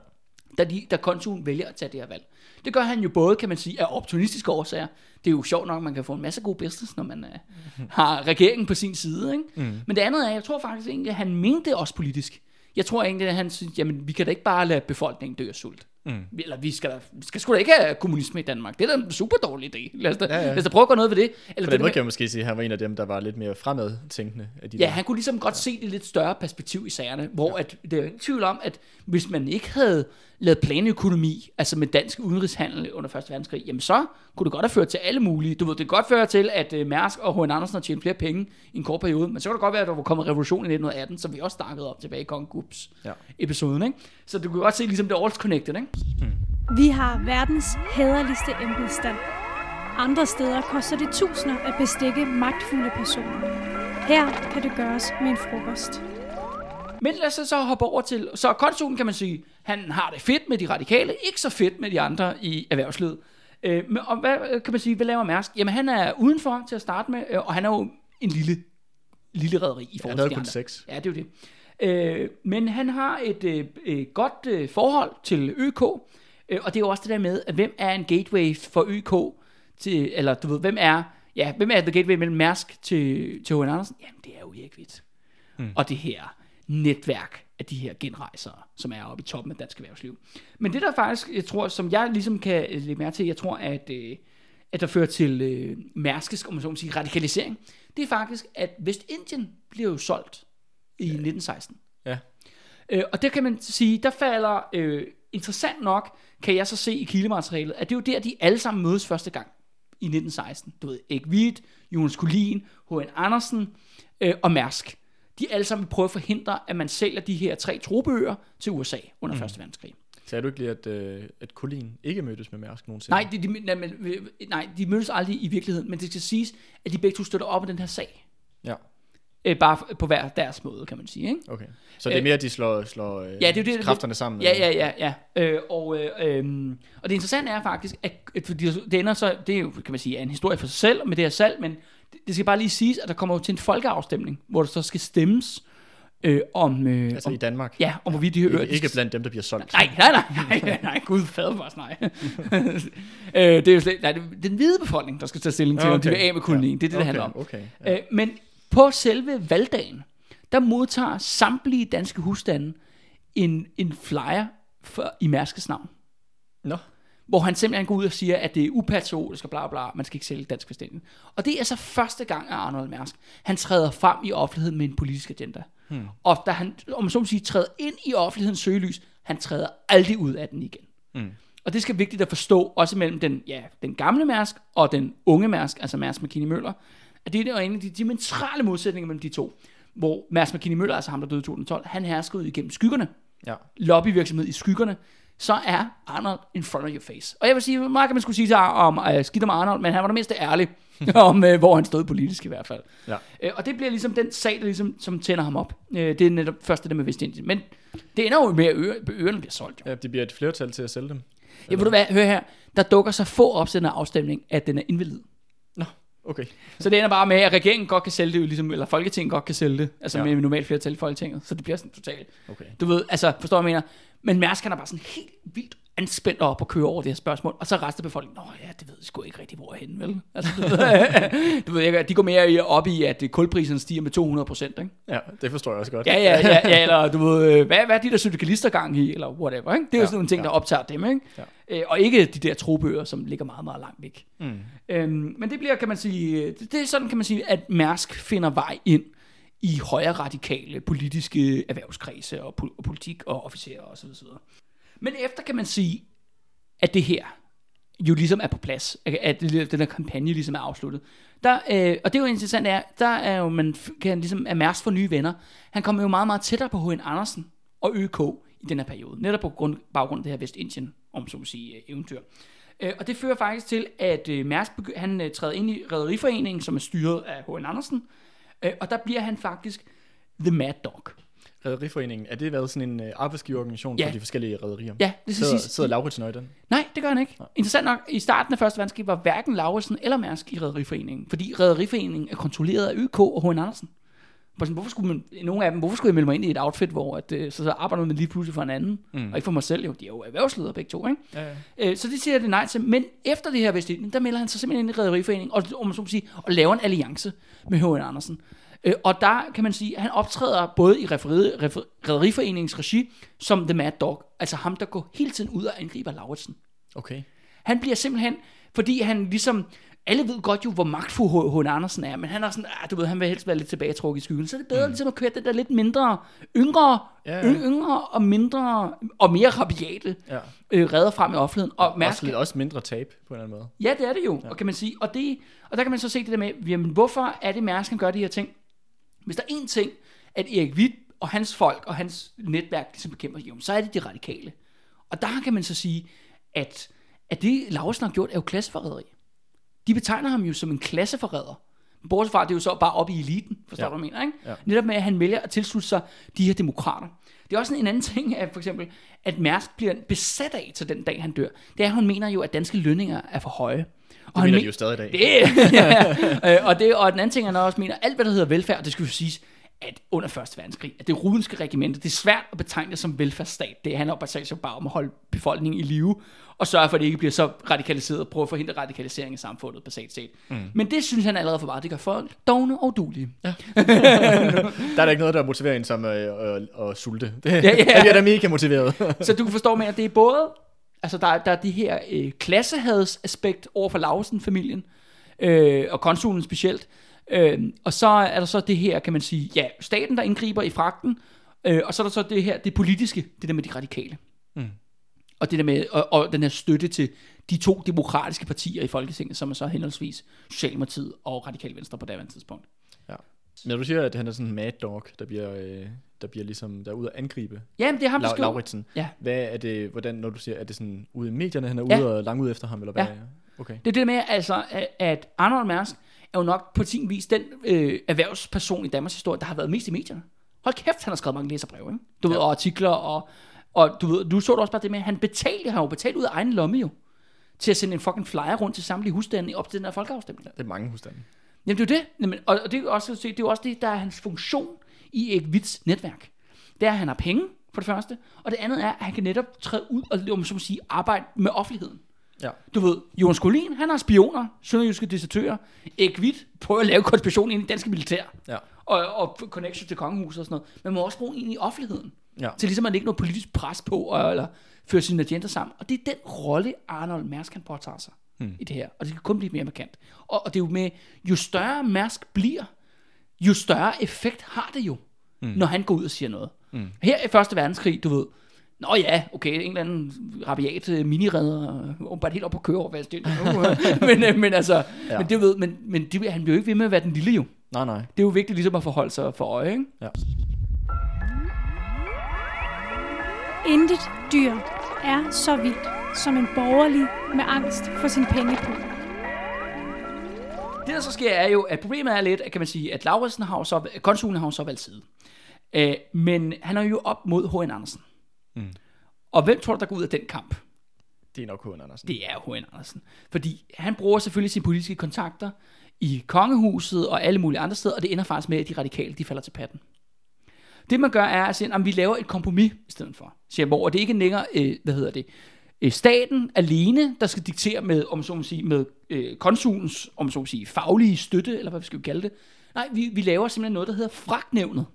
Da, de, da konsulen vælger at tage det her valg. Det gør han jo både, kan man sige, af opportunistiske årsager. Det er jo sjovt nok, at man kan få en masse god business, når man uh, har regeringen på sin side. Ikke? Mm. Men det andet er, jeg tror faktisk egentlig, at han mente det også politisk. Jeg tror egentlig, at han synes, jamen vi kan da ikke bare lade befolkningen dø af sult. Mm. Eller vi skal, da, vi skal sgu da ikke have kommunisme i Danmark. Det er da en super dårlig idé. Lad os da, ja, ja. Lad os da prøve at gøre noget ved det. Eller På det den måde med- kan jeg måske sige, at han var en af dem, der var lidt mere fremadtænkende. Af de Ja, der. han kunne ligesom godt se det lidt større perspektiv i sagerne, hvor ja. at, det er ingen tvivl om, at hvis man ikke havde lavet planøkonomi, altså med dansk udenrigshandel under 1. verdenskrig, jamen så kunne det godt have ført til alle mulige. Du ved, det godt føre til, at uh, Mærsk og H.N. Andersen har tjent flere penge i en kort periode, men så kan det godt være, at der var kommet revolution i 1918, som vi også snakkede om tilbage i Kong Gups Ja. episoden, ikke? Så du kan godt se ligesom det er all connected, ikke? Vi har verdens hæderligste embedsstand. Andre steder koster det tusinder at bestikke magtfulde personer. Her kan det gøres med en frokost. Men lad os så hoppe over til, så konsulen kan man sige, han har det fedt med de radikale, ikke så fedt med de andre i erhvervslivet. Øh, men, og hvad øh, kan man sige, hvad laver Mærsk? Jamen han er udenfor til at starte med, øh, og han er jo en lille, lille rederi i forhold til de andre. seks. Ja, det er jo det. Øh, men han har et øh, øh, godt øh, forhold til ØK, øh, og det er jo også det der med, at hvem er en gateway for ØK til, eller du ved, hvem er, ja, hvem er the gateway mellem Mærsk til, til H.N. Andersen? Jamen, det er jo Erik Witt. Mm. Og det her netværk af de her genrejsere, som er oppe i toppen af dansk erhvervsliv. Men det der faktisk, jeg tror, som jeg ligesom kan lægge mærke til, jeg tror, at, øh, at der fører til øh, mærskisk, om man så må sige, radikalisering, det er faktisk, at Vestindien bliver jo solgt i 1916. Ja. Øh, og der kan man sige, der falder, øh, interessant nok, kan jeg så se i kildematerialet, at det er jo der, de alle sammen mødes første gang i 1916. Du ved, Erik Witt, Jonas Kulin, H.N. Andersen øh, og Mærsk. De alle sammen vil prøve at forhindre, at man sælger de her tre trobøger til USA under mm. 1. verdenskrig. Sagde du ikke lige, at, øh, at Colin ikke mødtes med Mærsk nogensinde? Nej, de, de, nej, men, øh, nej, de mødtes aldrig i virkeligheden, men det skal siges, at de begge to støtter op af den her sag. Ja, Øh, bare på hver deres måde, kan man sige. Ikke? okay. Så det er Øh, mere, at de slår, slår øh, Ja, det er det, kræfterne sammen? Ja, ja, ja, ja. Øh, og, øh, øh, og det interessante er faktisk, at, at fordi det ender så, det er jo, kan man sige, en historie for sig selv med det her salg, men det, det skal bare lige siges, at der kommer jo til en folkeafstemning, hvor der så skal stemmes øh, om, øh, Altså om, i Danmark. ja, om hvorvidt de her øer... Ikke, ikke blandt dem, der bliver solgt. Nej, nej, nej, nej, nej, gud fader for os, nej. øh, det er jo slet, nej, det er den hvide befolkning, der skal tage stilling til, okay. om de vil af med kolonien. Det er det, det okay, handler om. Okay, Ja. Øh, men på selve valgdagen, der modtager samtlige danske husstande en, en flyer for, i Mærskes navn. Nå, Hvor han simpelthen går ud og siger, at det er upatriotisk og bla bla, man skal ikke sælge dansk bestilling. Og det er så første gang, at Arnold Mærsk, han træder frem i offentligheden med en politisk agenda. Hmm. Og da han, om så må sige, træder ind i offentlighedens søgelys, han træder aldrig ud af den igen. Hmm. Og det skal vigtigt at forstå, også mellem den, ja, den gamle Mærsk og den unge Mærsk, altså Mærsk McKinney Møller, at det er en af de diametrale modsætninger mellem de to. Hvor Mærsk McKinney Møller, altså ham, der døde i 2012, han herskede igennem skyggerne, ja. lobbyvirksomhed i skyggerne, så er Arnold in front of your face. Og jeg vil sige, meget kan man skulle sige til om uh, skidt om Arnold, men han var det mindste ærlig om, uh, hvor han stod politisk i hvert fald. Ja. Uh, og det bliver ligesom den sag, der ligesom, som tænder ham op. Uh, det er netop først det der med Vestindien. Men det ender jo med, at øre, ørerne bliver solgt. Jo. ja, det bliver et flertal til at sælge dem. Ja, ved du hvad, hør her. Der dukker så få op til her afstemning, at den er indvildet. Okay. Så det ender bare med, at regeringen godt kan sælge det, ligesom, eller Folketinget godt kan sælge det, altså Ja. med normalt flertal i Folketinget. Så det bliver sådan totalt okay. Du ved, altså, forstår hvad jeg mener? Men Mærsk, han er bare sådan helt vildt anspændt op og kører over det her spørgsmål, og så resten af befolkningen, nå ja, det ved jeg sgu ikke rigtig, hvor jeg er henne, vel? Altså, du ved, du ved ikke, de går mere op i, at øh, stiger med 200 procent, ikke? Ja, det forstår jeg også godt. Ja, ja, ja, ja, eller du ved, øh, hvad, hvad er de der syndikalister gang i, eller whatever, ikke? Det er jo Ja, sådan nogle ting, ja. der optager dem, ikke? Ja. Øh, og ikke de der trobøger, som ligger meget, meget langt væk. Mm. Øhm, men det bliver, kan man sige, det, det er sådan, kan man sige, at Mærsk finder vej ind i højere radikale politiske erhvervskredse og, pol- og politik og officerer osv. osv. Men efter kan man sige, at det her jo ligesom er på plads, at- den her kampagne ligesom er afsluttet. Der, øh, og det er jo interessant, er, der er jo, man kan ligesom, er Mærs for nye venner. Han kommer jo meget, meget tættere på H.N. Andersen og ØK i den her periode. Netop på grund, baggrund af det her Vestindien, om så må sige, øh, eventyr. Øh, og det fører faktisk til, at øh, Mærsk begy- han øh, træder ind i Rederiforeningen, som er styret af H.N. Andersen. Øh, og der bliver han faktisk The Mad Dog. Rederiforeningen, er det været sådan en uh, arbejdsgiverorganisation Ja. for de forskellige rederier? Ja, det Sidder, siges. sidder Lauritsen i den? Nej, det gør han ikke. Interessant nok, i starten af Første Verdenskrig var hverken Lauritsen eller Mærsk i Rederiforeningen, fordi Rederiforeningen er kontrolleret af ØK og H.N. Andersen. Hvorfor skulle man, nogle af dem, hvorfor skulle jeg melde mig ind i et outfit, hvor at, øh, så, så arbejder man lige pludselig for en anden, mm. og ikke for mig selv, jo, de er jo erhvervsledere begge to, ikke? Ja, ja. Øh, så det siger det nej til. Men efter det her Vestindien, der melder han sig simpelthen ind i Rederiforeningen, og, om man så sige, og laver en alliance med H.N. Andersen. Øh, og der kan man sige, at han optræder både i Rederiforeningens regi, som The Mad Dog, altså ham, der går hele tiden ud og angriber Lauritsen. Okay. Han bliver simpelthen, fordi han ligesom, alle ved godt jo, hvor magtfuld H.N. Andersen er, men han er sådan, ah, du ved, han vil helst være lidt tilbagetrukket i skyggen. Så er det bedre mm. ligesom at køre den der lidt mindre, yngre, Ja, ja, yngre og mindre, og mere rabiate Ja. øh, redder frem i offentligheden. Og Også, Mærsk, lidt, også mindre tab på en eller anden måde. ja, det er det jo, ja. og kan man sige. Og, det, og der kan man så se det der med, jamen, hvorfor er det Mærsk, gør de her ting? Hvis der er én ting, at Erik Witt og hans folk og hans netværk ligesom bekæmper, jo, så er det de radikale. Og der kan man så sige, at, at det Lausen har gjort, er jo klasseforræderi. De betegner ham jo som en klasseforræder. Bortset fra, det er jo så bare oppe i eliten, forstår Ja. ja. du, hvad jeg mener, ikke? Ja. Netop med, at han vælger at tilslutte sig de her demokrater. Det er også en anden ting, at for eksempel, at Mærsk bliver besat af til den dag, han dør. Det er, at hun mener jo, at danske lønninger er for høje. Og Det han mener men- de jo stadig i dag. det, ja, øh, og, det, og den anden ting, han også mener, alt hvad der hedder velfærd, det skal jo siges, at under Første Verdenskrig, at det rudenske regiment, det er svært at betegne det som velfærdsstat. Det handler bare sig bare om at holde befolkningen i live, og sørge for, at det ikke bliver så radikaliseret, og prøve at forhindre radikalisering i samfundet, basalt set. Mm. Men det synes han allerede for meget, det gør folk dogne og dulige. Ja. Der er da ikke noget, der motiverer en som øh, at, at sulte. Det, ja, ja. ja. Jeg bliver da mega motiveret. Så du kan forstå med, at det er både, altså der, er- der er det her øh, klassehadsaspekt over for Lausen-familien, øh, og konsulen specielt, øh, og så er der så det her, kan man sige, ja, staten, der indgriber i fragten, øh, og så er der så det her, det politiske, det der med de radikale. Mm. Og det der med, og, og den her støtte til de to demokratiske partier i Folketinget, som er så henholdsvis Socialdemokratiet og Radikale Venstre på daværende tidspunkt. ja. Men du siger, at han er sådan en mad dog, der bliver, øh, der bliver ligesom, der er ude at angribe Jamen, det er ham, der La-. Lauritsen. Ja. Hvad er det, hvordan, når du siger, er det sådan ude i medierne, han er Ja. ude og langt ud efter ham, eller hvad? Ja. Okay. Det er det med, altså, at- Arnold Mærsk er jo nok på sin vis den øh, erhvervsperson i Danmarks historie, der har været mest i medierne. Hold kæft, han har skrevet mange læserbreve, ikke? Du ved, Ja. og artikler, og, og du, ved, du så det også bare det med, at han betalte, han har jo betalt ud af egen lomme jo, til at sende en fucking flyer rundt til samtlige husstande op til den her folkeafstemning. Det er mange husstande. Jamen det er jo det, Jamen, og, og det er jo også, det er jo også det, der er hans funktion i Erik Witts netværk. Det er, at han har penge, for det første, og det andet er, at han kan netop træde ud og om så må sige, arbejde med offentligheden. Ja. Du ved, Jonas Kolin, han har spioner, sønderjyske desertører. Erik Witt prøver at lave konspiration ind i danske militær. Ja. Og, og connection til kongehuset og sådan noget. Man må også bruge ind i offentligheden. Ja. Til ligesom at lægge noget politisk pres på, og, eller føre sine agenter sammen. Og det er den rolle, Arnold Mærsk han påtager sig hmm. i det her. Og det kan kun blive mere markant. Og, og det er jo med, jo større Mærsk bliver, jo større effekt har det jo, mm. når han går ud og siger noget. Mm. Her i Første Verdenskrig, du ved, Nå ja, okay, en eller anden rabiat øh, miniredder, og bare helt op på køre over Valstil. men, øh, men altså, Ja. ja. men det ved, men, men det, han bliver jo ikke ved med at være den lille jo. Nej, nej. Det er jo vigtigt ligesom at forholde sig for øje, ikke? Ja. Intet dyr er så vildt som en borgerlig med angst for sin pengepung. Det der så sker er jo, at problemet er lidt, at kan man sige, at Lauritsen har jo så, konsulen har jo så valgt side. Øh, men han er jo op mod H.N. Andersen. Mm. Og hvem tror du, der går ud af den kamp? Det er nok H.N. Andersen. Det er H.N. Andersen. Fordi han bruger selvfølgelig sine politiske kontakter i kongehuset og alle mulige andre steder, og det ender faktisk med, at de radikale de falder til patten. Det man gør er at sige, at vi laver et kompromis i stedet for. Siger, hvor det ikke er længere, øh, hvad hedder det, øh, staten alene, der skal diktere med, om så man sige, med øh, konsulens, om så man sige, faglige støtte, eller hvad vi skal kalde det. Nej, vi, vi laver simpelthen noget, der hedder fragtnævnet,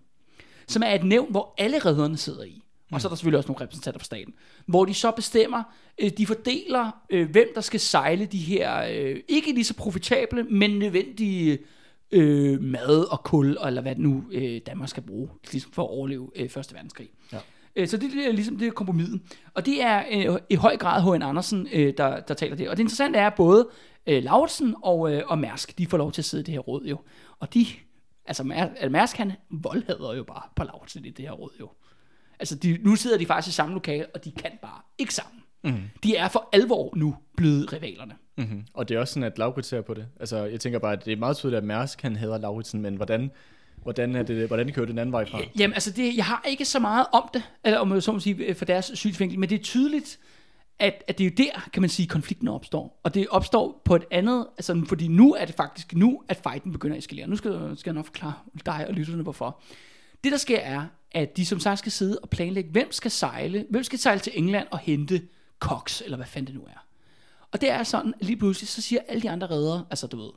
som er et nævn, hvor alle redderne sidder i. Og så er der selvfølgelig også nogle repræsentanter fra staten, hvor de så bestemmer, øh, de fordeler, øh, hvem der skal sejle de her, øh, ikke lige så profitable, men nødvendige øh, mad og kul, eller hvad nu øh, Danmark skal bruge, ligesom for at overleve øh, Første Verdenskrig. Ja. Øh, Så det er ligesom det er. Og det er øh, i høj grad H.N. Andersen, øh, der, der taler det. Og det interessante er, at både øh, Lauritsen og, øh, og Mærsk, de får lov til at sidde i det her råd jo. Og de, altså Mær- Mærsk, han voldhader jo bare på Lauritsen i det her råd jo. Altså de, nu sidder de faktisk i samme lokale, og de kan bare ikke sammen. Mm. De er for alvor nu blevet rivalerne. Mm-hmm. Og det er også sådan, at Laurits ser på det. Altså, jeg tænker bare, at det er meget tydeligt, at Mærsk han hader Lauritsen, men hvordan, hvordan, er det, hvordan kører det den anden vej fra? Jamen, altså, det, jeg har ikke så meget om det, eller om jeg så må sige, øh, for deres synsvinkel, men det er tydeligt, at, at det er jo der, kan man sige, konflikten opstår. Og det opstår på et andet, altså, fordi nu er det faktisk nu, at fighten begynder at eskalere. Nu skal, skal jeg nok forklare dig og lytterne, hvorfor. Det, der sker, er, at de som sagt skal sidde og planlægge, hvem skal sejle, hvem skal sejle til England og hente Cox, eller hvad fanden det nu er. Og det er sådan, at lige pludselig, så siger alle de andre redere, altså du ved,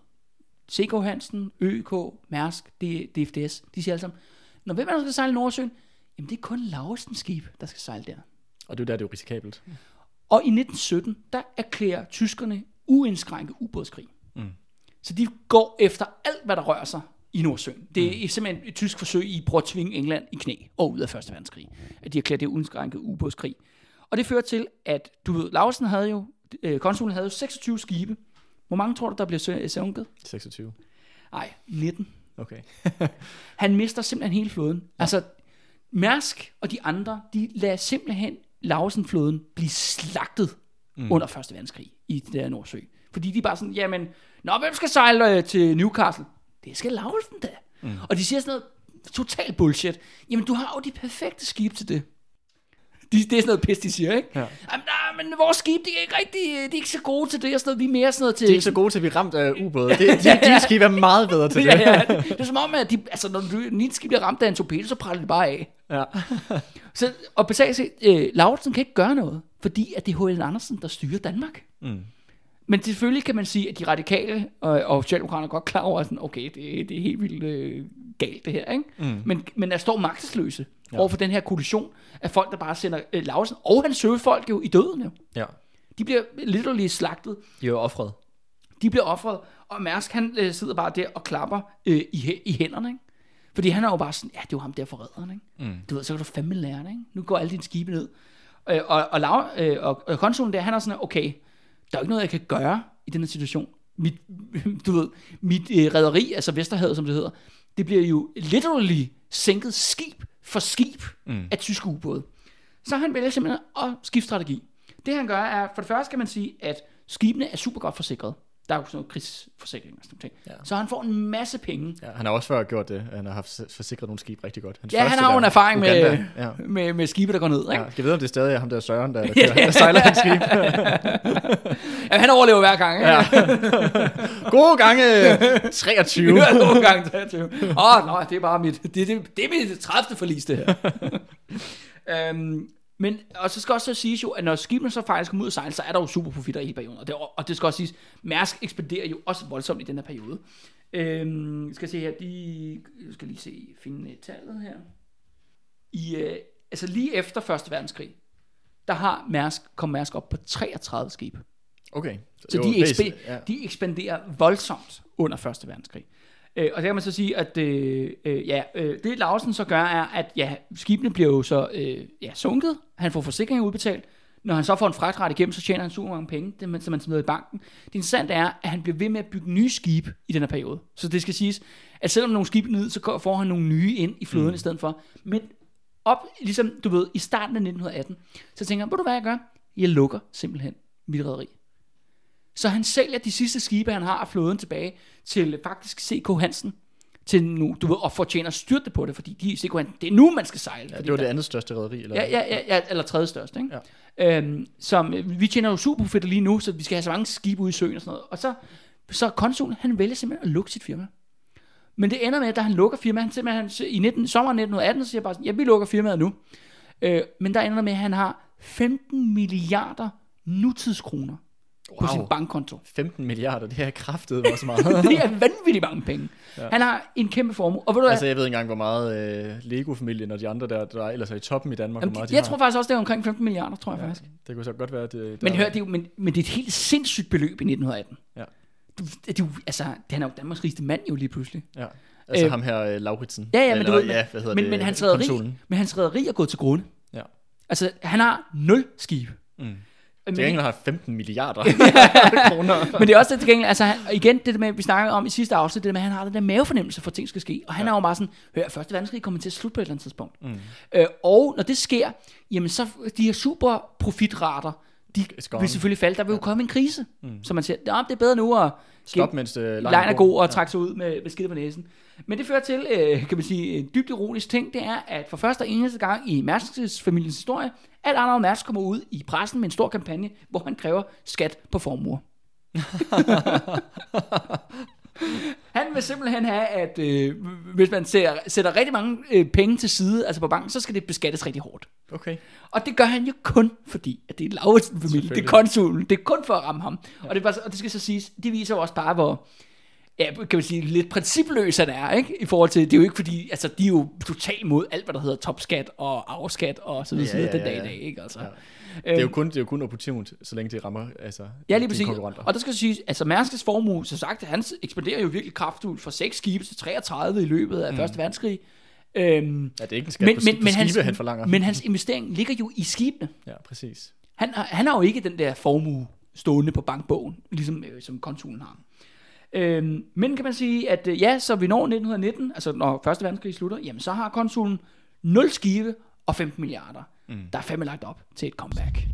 C.K. Hansen, ØK, Mærsk, D- DFDS, de siger alle sammen, når hvem er der skal sejle i Nordsøen? Jamen det er kun Laursen skib, der skal sejle der. Og det er der, det er jo risikabelt. Og i 1917, der erklærer tyskerne uindskrænket ubådskrig. Mm. Så de går efter alt, hvad der rører sig i Nordsøen. Det er simpelthen et tysk forsøg i at tvinge England i knæ og ud af Første Verdenskrig. At de erklærer det uindskrænket ubådskrig. Og det fører til, at du ved, Lausen havde jo, øh, konsulen havde jo 26 skibe. Hvor mange tror du, der bliver sunket? 26. Nej, 19. Okay. Han mister simpelthen hele flåden. Ja. Altså, Mærsk og de andre, de lader simpelthen Lausen-flåden blive slagtet mm. under Første Verdenskrig i det der Nordsø. Fordi de er bare sådan, jamen, nå, hvem skal sejle øh, til Newcastle? Det skal Lausen da. Mm. Og de siger sådan noget total bullshit. Jamen, du har jo de perfekte skib til det. De, det er sådan noget pis, de siger, ikke? Ja. Jamen, nej, men vores skib, de er ikke rigtig, de er ikke så gode til det, og sådan noget. Vi er mere sådan noget til... De er ikke så gode til at blive ramt af ubåde. De, de, de skal være meget bedre til det. ja, ja. Det er som om, at de, altså, når en skib bliver ramt af en torpedo, så praller det bare af. Ja. Så, og set, øh, Lauritsen kan ikke gøre noget, fordi at det er H.L. Andersen, der styrer Danmark. Mm. Men selvfølgelig kan man sige, at de radikale og, og Socialdemokraterne er godt klar over, at sådan, okay, det, det er helt vildt øh, galt det her. Ikke? Mm. Men, men der står magtesløse ja. over for den her koalition af folk, der bare sender øh, Lauritsen og hans søgefolk jo i døden. Jo. ja. De bliver literally slagtet. De er jo offret. De bliver offret, og Mærsk han øh, sidder bare der og klapper øh, i, i hænderne. Ikke? Fordi han er jo bare sådan, ja, det jo ham der forræderen. Ikke? Mm. Du ved, så kan du fandme lære det. Ikke? Nu går alle dine skibe ned. Øh, og, og, Lau, øh, og, og konsulen der, han er sådan, okay, der er jo ikke noget, jeg kan gøre i den her situation. Mit, du ved, mit øh, rederi, altså Vesterhavet, som det hedder, det bliver jo literally sænket skib for skib mm. af tyske ubåde. Så han vælger simpelthen at skifte strategi. Det han gør er, for det første kan man sige, at skibene er super godt forsikret. Der er jo sådan noget krigsforsikring og sådan noget. Ja. Så han får en masse penge. Ja, han har også før gjort det. Han har haft forsikret nogle skib rigtig godt. Hans Ja, han har jo en erfaring med. Ja. med, med skibe, der går ned. Ikke? Ja, skal jeg vide, om det er stadig er ham der Søren, der, der, kører, der sejler hans skib? Ja, han overlever hver gang. Ikke? Ja. Gode gange 23. Ja, nogle gange 23. Åh, oh, nej, det er bare mit, det, det, det er mit 30. forlis, det her. øhm, men, og så skal også så siges jo, at når skibene så faktisk kommer ud og sejle, så er der jo super profitter i hele perioden. Og det, og det skal også siges, Mærsk ekspanderer jo også voldsomt i den her periode. Øhm, jeg skal se her, de, jeg skal lige se, finde tallet her. I, øh, altså lige efter Første Verdenskrig, der har Mærsk, kom Mærsk op på 33 skibe. Okay. Så var de, ekspe- ja. de ekspanderer voldsomt under Første Verdenskrig. Øh, og det kan man så sige, at øh, øh, ja, øh, det Lausen så gør, er, at ja, skibene bliver jo så øh, ja, sunket. Han får forsikringer udbetalt. Når han så får en fragtret igennem, så tjener han super mange penge, det, man- som man smider i banken. Det interessante er, at han bliver ved med at bygge nye skibe i den her periode. Så det skal siges, at selvom nogle skibe ned, så får han nogle nye ind i flåden mm. i stedet for. Men op, ligesom du ved, i starten af 1918, så tænker han, ved du hvad jeg gør? Jeg lukker simpelthen mit rederi. Så han sælger de sidste skibe, han har af flåden tilbage til faktisk C.K. Hansen. Til nu, du ved, og fortjener styrte på det, fordi de CK Hansen, det er nu, man skal sejle. Ja, det var der- det andet største rederi. Eller? Ja, ja, ja, ja, eller tredje største, ikke? Ja. Øhm, som, vi tjener jo super profit lige nu, så vi skal have så mange skibe ude i søen og sådan noget. Og så, så konsulen, han vælger simpelthen at lukke sit firma. Men det ender med, at da han lukker firmaet, han simpelthen, han, i 19, sommeren 1918, så siger jeg bare sådan, ja, vi lukker firmaet nu. Øh, men der ender med, at han har 15 milliarder nutidskroner wow. på sin bankkonto. 15 milliarder, det er kraftet også meget. det er vanvittigt mange penge. Ja. Han har en kæmpe formue. Og ved du altså, jeg ved ikke engang, hvor meget øh, Lego-familien og de andre der, der ellers er i toppen i Danmark, Jamen, hvor meget de jeg har. tror faktisk også, det er omkring 15 milliarder, tror jeg ja. faktisk. Det kunne så godt være, at det, Men hør, det er jo, men, men det er et helt sindssygt beløb i 1918. Ja. Det jo, altså, han er jo Danmarks rigeste mand jo lige pludselig. Ja. Altså Øh, ham her, øh, Lauritsen. Ja, ja, men, Eller, du ved, ja, hvad hedder men, det? men, hans rederi, men hans rederi er gået til grunde. Ja. Altså, han har nul skibe. Mm. Til gengæld har 15 milliarder kroner. men det er også det til gengæld, altså igen, det der med, vi snakkede om i sidste afsnit, det med, at han har den der mavefornemmelse for, at ting skal ske. Og han ja. er jo bare sådan, hør, første verdenskrig kommer til at slutte på et eller andet tidspunkt. Mm. Øh, og når det sker, jamen så de her super profitrater, de gone. vil selvfølgelig falde. Der vil jo komme en krise. Mm. Så man siger, ja, det er bedre nu at Stop, mens øh, lejen er god og trække sig ud med, med skidt på næsen. Men det fører til, øh, kan man sige, en dybt ironisk ting, det er, at for første og eneste gang i Mærsks familiens historie, at Arnold Mærsk kommer ud i pressen med en stor kampagne, hvor han kræver skat på formuer. Han vil simpelthen have, at øh, hvis man sætter, sætter rigtig mange øh, penge til side, altså på banken, så skal det beskattes rigtig hårdt. Okay. Og det gør han jo kun fordi, at det er Lauritsen familie, det er konsulen, det er kun for at ramme ham. Ja. Og, det bare, og det skal så siges, det viser jo også bare, hvor, ja, kan man sige, lidt principløs han er, ikke? I forhold til, det er jo ikke fordi, altså de er jo totalt mod alt, hvad der hedder topskat og arveskat og så videre, Ja, ja, ja, den ja, dag i dag, ikke? Altså. Ja. Det er jo kun, det er jo kun opportunt, så længe det rammer altså, Ja, lige præcis. konkurrenter. Og der skal siges, altså Mærskes formue, så sagt, han ekspanderer jo virkelig kraftfuldt fra 6 skibe til 33 i løbet af mm. Første Verdenskrig. Øhm, Ja, det er ikke en skat men, på, men, på skibe, hans, han forlanger. men hans investering ligger jo i skibene. Ja, præcis. Han, har- han har jo ikke den der formue stående på bankbogen, ligesom øh, som konsulen har. Øhm, men kan man sige, at øh, ja, så vi når 1919, altså når Første Verdenskrig slutter, jamen så har konsulen 0 skibe og 15 milliarder. Mm. Der er fandme lagt op til et comeback.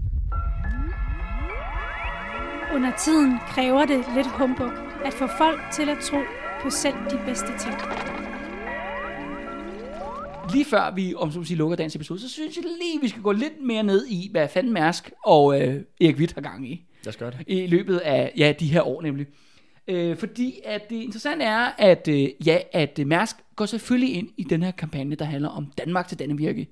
Under tiden kræver det lidt humbug at få folk til at tro på selv de bedste ting. Lige før vi om så sige, lukker dagens episode, så synes jeg lige, vi skal gå lidt mere ned i, hvad fanden Mærsk og øh, Erik Witt har gang i. Lad os gøre det. i løbet af ja, de her år nemlig. Øh, fordi at det interessante er, at, øh, ja, at øh, Mærsk går selvfølgelig ind i den her kampagne, der handler om Danmark til Dannevirke,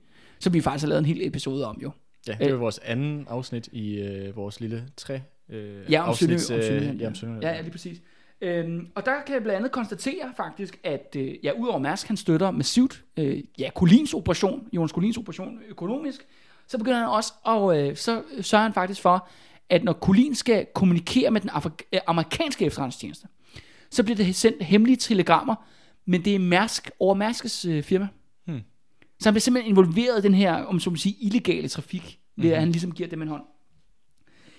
som vi faktisk har lavet en hel episode om jo. Ja, det var vores anden afsnit i øh, vores lille tre øh, Ja, om afsnit, Sønderjylland. Om Sønderjylland, ja, om Sønderjylland. Ja, ja, lige præcis. Øhm, og der kan jeg blandt andet konstatere faktisk, at øh, ja, udover Mærsk, han støtter massivt øh, ja, Kolins operation, Jonas Kolins operation økonomisk, så begynder han også, og øh, så sørger han faktisk for, at når Kolin skal kommunikere med den afri- øh, amerikanske efterretningstjeneste, så bliver det sendt hemmelige telegrammer, men det er Mærsk over Mærskes øh, firma. Så han bliver simpelthen involveret i den her, om så må sige, illegale trafik, ved at han ligesom giver dem en hånd.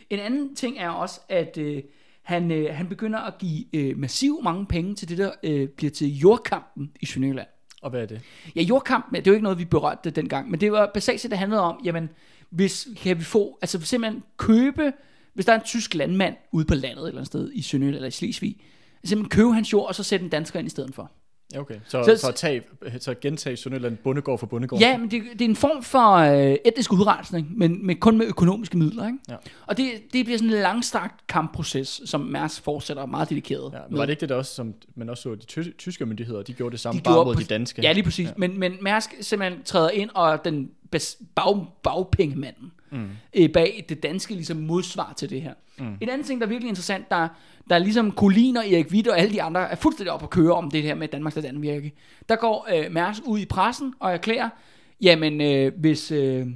En anden ting er også, at øh, han, øh, han begynder at give øh, massiv mange penge til det, der øh, bliver til jordkampen i Sønderjylland. Og hvad er det? Ja, jordkampen, det er jo ikke noget, vi berørte dengang, men det var basalt set, det handlede om, jamen, hvis kan vi få, altså simpelthen købe hvis der er en tysk landmand ude på landet et eller andet sted i Sønderjylland eller i Slesvig, simpelthen købe hans jord, og så sætte en dansker ind i stedet for. Ja, okay. Så, Så- så, tage, så gentage Sønderjylland bondegård for bondegård. Ja, men det, det er en form for øh, etnisk udrensning, men, men kun med økonomiske midler. Ikke? Ja. Og det, det bliver sådan en langstrakt kampproces, som Mærsk fortsætter meget dedikeret. Ja, men med. var det ikke det der også, som man også så, de ty- tyske myndigheder, de gjorde det samme, De bare mod de danske? Ja, lige præcis. Ja. Men, men Mærsk simpelthen træder ind, og den bag, bagpengemanden mm. øh, bag det danske ligesom modsvar til det her. Mm. En anden ting, der er virkelig interessant, der, der er ligesom Colin og Erik Witt og alle de andre er fuldstændig op at køre om det her med Danmarks Danvirke. Der går øh, Mærsk ud i pressen og erklærer, jamen øh, hvis... Øh,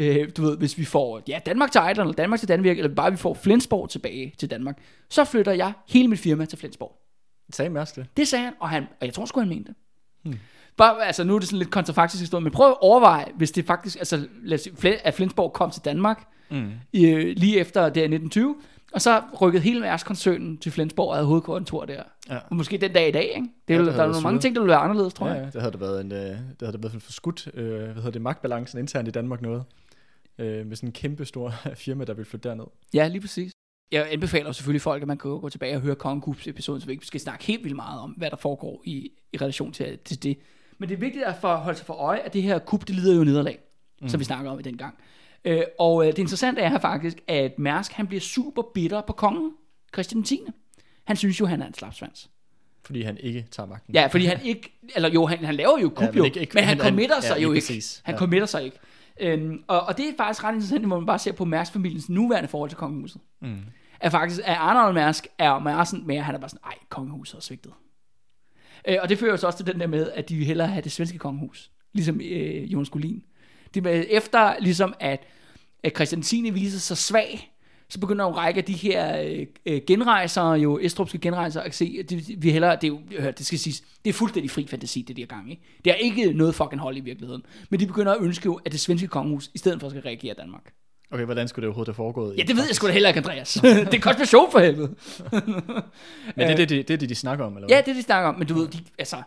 Øh, du ved, hvis vi får ja, Danmark til Ejder, eller Danmark til Danvirke, eller bare vi får Flensborg tilbage til Danmark, så flytter jeg hele mit firma til Flensborg. Sagde Mærsk det? Det sagde han, og, han, og jeg tror sgu, han mente det. Hmm. Bare, altså, nu er det sådan lidt kontrafaktisk historie, men prøv at overveje, hvis det faktisk, altså, lad os at Flensborg kom til Danmark, mm. i, øh, lige efter det her 1920, og så rykkede hele Mærsk-koncernen til Flensborg og havde hovedkontor der. Ja. Og måske den dag i dag, ikke? Det Ja, det ja, havde der er nogle mange ting, der vil være anderledes, tror Ja, jeg. ja, det havde det været en, øh, det havde det været for skudt, øh, hvad hedder det, magtbalancen internt i Danmark noget. Øh, med sådan en kæmpe stor firma, der vil flytte derned. Ja, lige præcis. Jeg anbefaler selvfølgelig folk, at man kan gå tilbage og høre Kongekups episode, så vi ikke skal snakke helt vildt meget om, hvad der foregår i, i relation til, til det. Men det er vigtigt at holde sig for øje, at det her kup, det lider jo nederlag, mm. som vi snakker om i den gang. Øh, og øh, det interessante er her faktisk, at Mærsk, han bliver super bitter på kongen, Christian 10. Han synes jo, han er en slapsvans. Fordi han ikke tager magten. Ja, fordi han ikke, eller jo, han, han laver jo kup Ja, men ikke- ikke- men han, han- committer sig jo ikke. præcis. Han Ja. committer sig ikke. Øhm, og, og det er faktisk ret interessant, hvor man bare ser på Mærsk-familiens nuværende forhold til kongehuset. Mm. Er faktisk, at Arnold Mærsk er meget sådan mere, han er bare sådan, ej, kongehuset er svigtet. Øh, og det fører jo så også til den der med, at de vil hellere have det svenske kongehus. Ligesom øh, Jonas Gullin. Det med, efter ligesom at, at Christian 10. viser sig svag, så begynder en række af de her øh, øh genrejser, jo estrupske genrejser, at se, at de, vi hellere, det, er jo, det skal siges, det er fuldstændig fri fantasi, det der gang, ikke? Det er ikke noget fucking hold i virkeligheden. Men de begynder at ønske jo, at det svenske kongehus, i stedet for skal reagere Danmark. Okay, hvordan skulle det overhovedet have foregået? Ja, det ved jeg sgu da heller ikke, Andreas. det er konspiration for helvede. Men det er det, det, det, det, de snakker om, eller Ja, hvad? det er det, de snakker om, men du ved, de, altså,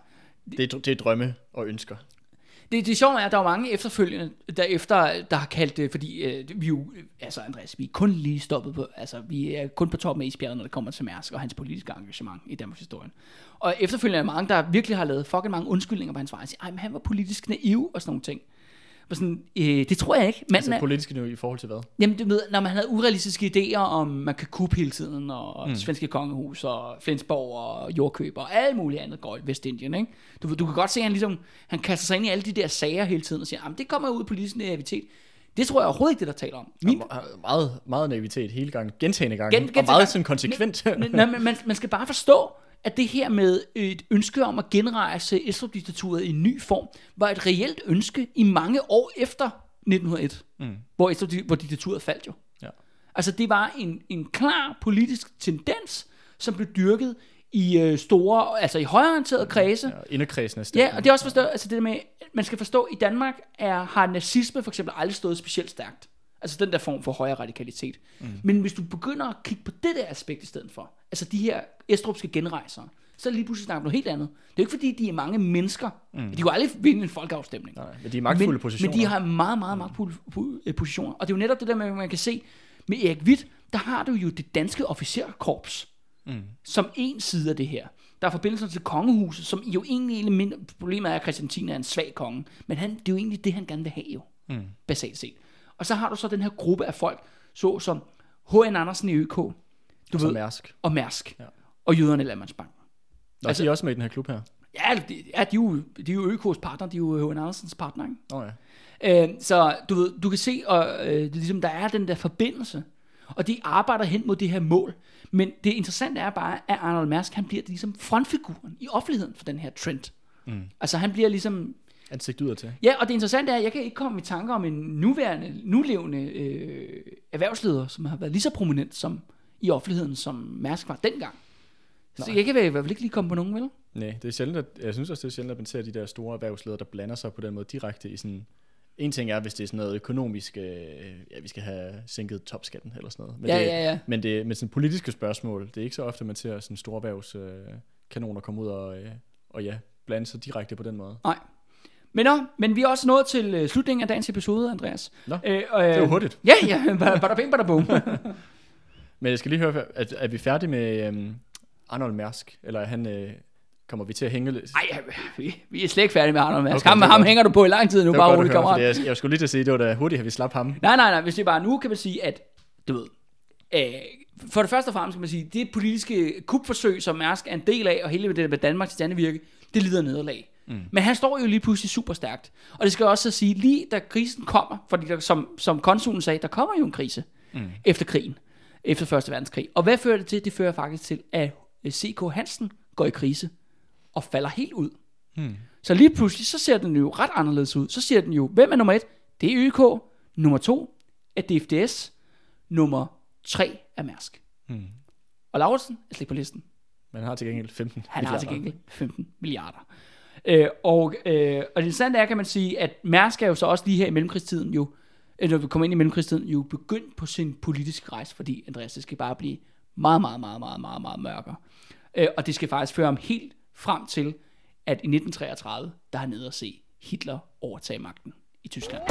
det, er, det er drømme og ønsker. det, det sjove er, at der er mange efterfølgende, der efter, der har kaldt det, fordi øh, vi jo, øh, altså Andreas, vi er kun lige stoppet på, altså vi er kun på toppen af isbjerget, når det kommer til Mærsk og hans politiske engagement i Danmarks historie. Og efterfølgende er mange, der virkelig har lavet fucking mange undskyldninger på hans vej, og siger, ej, men han var politisk naiv og sådan nogle ting. Og sådan, øh, det tror jeg ikke. Manden Altså er, politisk nu i forhold til hvad? Jamen, du ved, når man havde urealistiske idéer om, man kan kuppe hele tiden, og mm. svenske kongehus, og Flensborg, og jordkøb, og alt muligt andet går i Vestindien, ikke? Du, du kan godt se, at han ligesom, han kaster sig ind i alle de der sager hele tiden, og siger, jamen, det kommer ud af politisk naivitet. Det tror jeg overhovedet ikke, det der taler om. Min, Min... Meget, meget naivitet hele gangen. Gentagende gange. Gen- og gentagende meget gange. sådan konsekvent. men, men man, man skal bare forstå, at det her med et ønske om at genrejse Estrup-diktaturet i en ny form, var et reelt ønske i mange år efter 1901, mm. hvor, Estrup, hvor diktaturet faldt jo. ja. Altså det var en, en klar politisk tendens, som blev dyrket i øh, store, altså i højreorienterede kredse. ja, inderkredsen af Ja, og det er også forstået, altså det der med, man skal forstå, at i Danmark er, har nazisme for eksempel aldrig stået specielt stærkt. Altså den der form for højere radikalitet. Mm. Men hvis du begynder at kigge på det der aspekt i stedet for, altså de her estrupske genrejsere, så er det lige pludselig snakker om noget helt andet. Det er jo ikke fordi, de er mange mennesker. Mm. De kunne aldrig vinde en folkeafstemning. Nej, men de er magtfulde men, positioner. Men de har meget, meget magtfulde pu- øh, positioner. Og det er jo netop det der med, at man kan se, med Erik Witt, der har du jo det danske officerkorps, mm. som en side af det her. Der er forbindelser til kongehuset, som jo egentlig element, problemet er, at Christian 10 er en svag konge, men han, det er jo egentlig det, han gerne vil have jo, mm. basalt set. Og så har du så den her gruppe af folk, så som H.N. Andersen i ØK, du Som ved, Mærsk. og Mærsk, Ja. og jøderne i Landmandsbanken. Nå, altså, de er også med i den her klub her. Ja, de, ja, de, er jo, de er jo ØK's partner, de er jo H.N. Andersens partner, ikke? Nå ja. Øh, så du, ved, du kan se, og, øh, det er ligesom, der er den der forbindelse, og de arbejder hen mod det her mål. Men det interessante er bare, at Arnold Mærsk, han bliver ligesom frontfiguren i offentligheden for den her trend. Mm. Altså han bliver ligesom, Ansigt udad til. ja, og det interessante er, at jeg kan ikke komme i tanke om en nuværende, nulevende øh, erhvervsleder, som har været lige så prominent som i offentligheden, som Mærsk var dengang. Så Nej. jeg kan i hvert fald ikke lige komme på nogen, vel? Nej, det er sjældent, at, jeg synes også, det er sjældent, at man ser de der store erhvervsledere, der blander sig på den måde direkte i sådan... En ting er, hvis det er sådan noget økonomisk, øh, ja, vi skal have sænket topskatten eller sådan noget. Men Ja, det, ja, ja. Men det med sådan politiske spørgsmål, det er ikke så ofte, man ser sådan store erhvervskanoner øh, komme ud og, øh, og ja, blande sig direkte på den måde. Nej. Men, nå, men vi er også nået til øh, slutningen af dagens episode, Andreas. Nå, øh, øh, Det var hurtigt. Ja, ja, bada bing, bada boom. Men jeg skal lige høre, er, er vi færdige med øhm, Arnold Mærsk? Eller er han, øh, kommer vi til at hænge lidt? Ej, vi, vi er slet ikke færdige med Arnold Mads. Okay, ham, ham hænger du på i lang tid nu, bare roligt, kammerat. jeg, jeg skulle lige til at sige, det var da hurtigt, at vi slap ham. Nej, nej, nej, hvis det bare nu, kan man sige, at, du ved, øh, for det første og fremmest kan man sige, det politiske kupforsøg, som Mærsk er en del af, og hele det med Danmarks standevirke, det lider nederlag. Mm. Men han står jo lige pludselig super stærkt. Og det skal jeg også så sige, lige da krisen kommer, fordi der, som, som konsulen sagde, der kommer jo en krise mm. efter krigen, efter Første Verdenskrig. Og hvad fører det til? Det fører faktisk til, at øh, C.K. Hansen går i krise og falder helt ud. Så lige pludselig, så ser den jo ret anderledes ud. Så siger den jo, hvem er nummer et? Det er ØK. Nummer to er DFDS. Nummer tre er Mærsk. Hmm. Og Lauritsen er slet på listen. Man har til gengæld 15 Han har til milliarder. gengæld 15 milliarder. Øh, og, øh, og det interessante er, kan man sige, at Mærsk er jo så også lige her i mellemkrigstiden jo, øh, når vi kommer ind i mellemkrigstiden, jo begyndt på sin politiske rejse, fordi Andreas, det skal bare blive meget, meget, meget, meget, meget, meget mørkere. Øh, og det skal faktisk føre ham helt frem til, at i 1933, der er nede at se Hitler overtage magten i Tyskland.